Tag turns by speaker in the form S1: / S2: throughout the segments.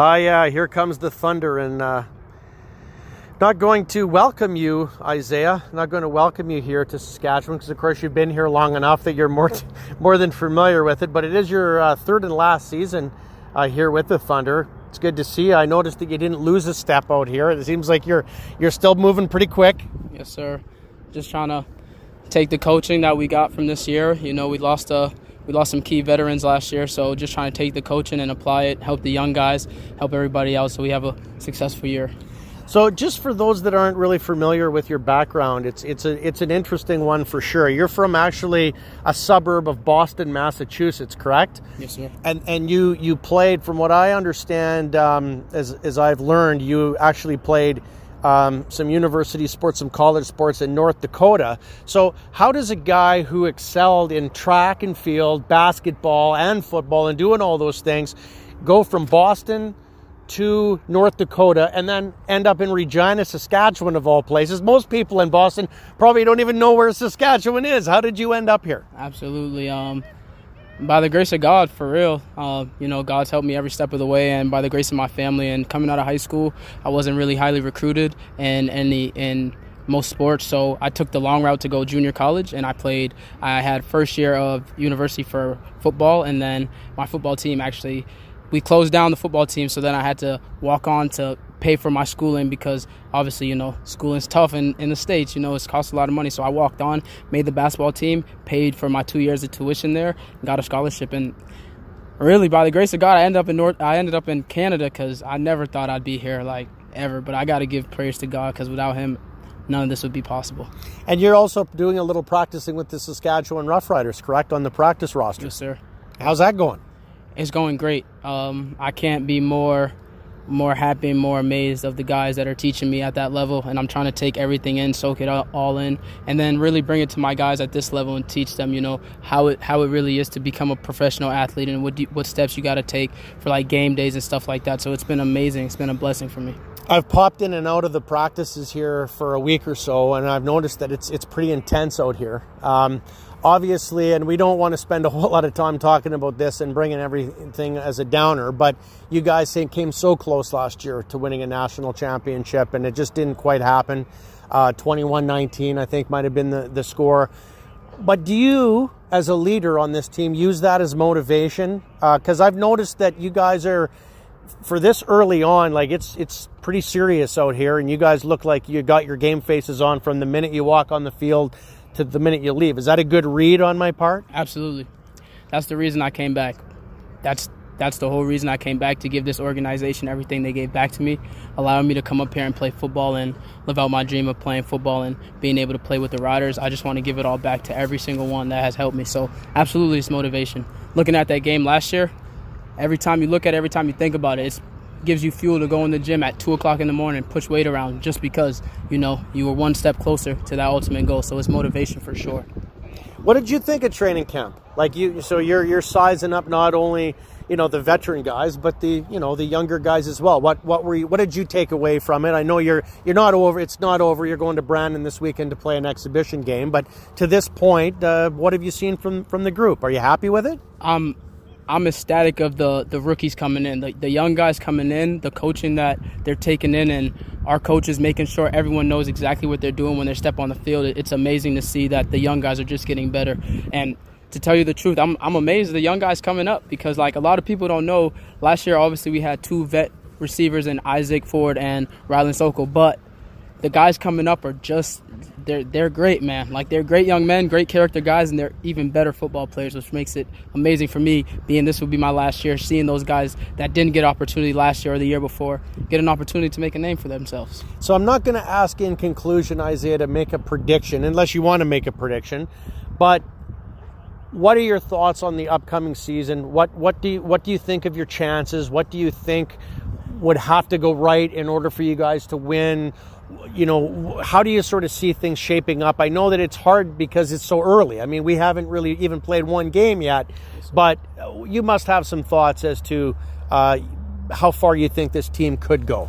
S1: Ah, yeah, here comes the thunder, and uh, not going to welcome you, Isaiah. Not going to welcome you here to Saskatchewan because, of course, you've been here long enough that you're more more than familiar with it. But it is your uh, third and last season uh, here with the Thunder. It's good to see you. I noticed that you didn't lose a step out here. It seems like you're you're still moving pretty quick.
S2: Yes, sir. Just trying to take the coaching that we got from this year. You know, we lost a we lost some key veterans last year, so just trying to take the coaching and apply it, help the young guys, help everybody else, so we have a successful year.
S1: So, just for those that aren't really familiar with your background, it's it's a it's an interesting one for sure. You're from actually a suburb of Boston, Massachusetts, correct?
S2: Yes, sir.
S1: And and you you played, from what I understand, um, as as I've learned, you actually played um, some university sports, some college sports in North Dakota. So, how does a guy who excelled in track and field, basketball, and football, and doing all those things, go from Boston to North Dakota and then end up in Regina, Saskatchewan, of all places? Most people in Boston probably don't even know where Saskatchewan is. How did you end up here?
S2: Absolutely. Um, by the grace of God, for real. Uh, you know, God's helped me every step of the way, and by the grace of my family. And coming out of high school, I wasn't really highly recruited in any in most sports, so I took the long route to go junior college, and I played. I had first year of university for football, and then my football team actually we closed down the football team, so then I had to walk on to pay for my schooling because obviously, you know, schooling's tough in, in the States, you know, it's cost a lot of money. So I walked on, made the basketball team, paid for my two years of tuition there, got a scholarship. And really, by the grace of God, I ended up in North, I ended up in Canada because I never thought I'd be here, like, ever. But I got to give praise to God because without Him, none of this would be possible.
S1: And you're also doing a little practicing with the Saskatchewan Roughriders, correct, on the practice roster?
S2: Yes, sir.
S1: How's that going?
S2: it's going great. Um, I can't be more more happy and more amazed of the guys that are teaching me at that level and i'm trying to take everything in soak it all in and then really bring it to my guys at this level and teach them you know how it how it really is to become a professional athlete and what what steps you got to take for like game days and stuff like that. So it's been amazing. It's been a blessing for me
S1: I've popped in and out of the practices here for a week or so, and I've noticed that it's it's pretty intense out here. Um, obviously, and we don't want to spend a whole lot of time talking about this and bringing everything as a downer, but you guys came so close last year to winning a national championship, and it just didn't quite happen. Uh, 21-19, I think, might have been the, the score. But do you, as a leader on this team, use that as motivation? Because uh, I've noticed that you guys are, for this early on, like it's it's pretty serious out here, and you guys look like you got your game faces on from the minute you walk on the field to the minute you leave. Is that a good read on my part?
S2: Absolutely. That's the reason I came back. That's that's the whole reason I came back to give this organization everything they gave back to me, allowing me to come up here and play football and live out my dream of playing football and being able to play with the Riders. I just want to give it all back to every single one that has helped me. So, absolutely, it's motivation. Looking at that game last year, every time you look at it, every time you think about it, it gives you fuel to go in the gym at two o'clock in the morning, push weight around, just because you know you were one step closer to that ultimate goal. So it's motivation for sure.
S1: What did you think of training camp? Like you, so you're you're sizing up not only you know the veteran guys, but the you know the younger guys as well. What what were you, what did you take away from it? I know you're you're not over. It's not over. You're going to Brandon this weekend to play an exhibition game. But to this point, uh, what have you seen from from the group? Are you happy with it?
S2: Um, I'm ecstatic of the the rookies coming in, the, the young guys coming in, the coaching that they're taking in, and our coaches making sure everyone knows exactly what they're doing when they step on the field. It's amazing to see that the young guys are just getting better. And to tell you the truth, I'm I'm amazed the young guys coming up because like a lot of people don't know. Last year, obviously, we had two vet receivers in Isaac Ford and Rylan Sokol, but the guys coming up are just they're they're great, man. Like they're great young men, great character guys, and they're even better football players, which makes it amazing for me. Being this will be my last year, seeing those guys that didn't get opportunity last year or the year before get an opportunity to make a name for themselves.
S1: So I'm not going to ask in conclusion, Isaiah, to make a prediction, unless you want to make a prediction. But what are your thoughts on the upcoming season? What what do you, what do you think of your chances? What do you think would have to go right in order for you guys to win? you know, how do you sort of see things shaping up? I know that it's hard because it's so early. I mean, we haven't really even played one game yet, but you must have some thoughts as to uh, how far you think this team could go.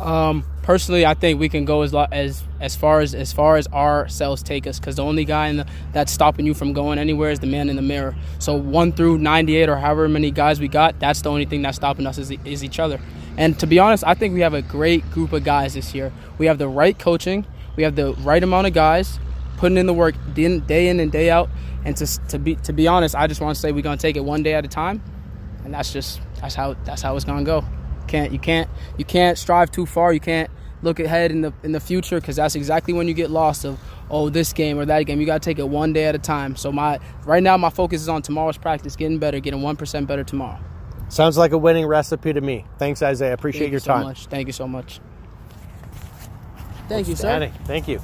S2: Um, personally, I think we can go as as as far as as far as our cells take us. Because the only guy the, that's stopping you from going anywhere is the man in the mirror. So one through 98 or however many guys we got, that's the only thing that's stopping us is, is each other. And to be honest, I think we have a great group of guys this year. We have the right coaching, we have the right amount of guys putting in the work day in and day out. And to, to be to be honest, I just want to say we're gonna take it one day at a time, and that's just that's how that's how it's gonna go. Can't you can't you can't strive too far. You can't look ahead in the in the future because that's exactly when you get lost of oh this game or that game. You got to take it one day at a time. So my right now my focus is on tomorrow's practice, getting better, getting one percent better tomorrow.
S1: Sounds like a winning recipe to me. Thanks, Isaiah. Appreciate
S2: Thank
S1: your
S2: you so
S1: time.
S2: Much. Thank you so much. Thank you, sir.
S1: Thank you.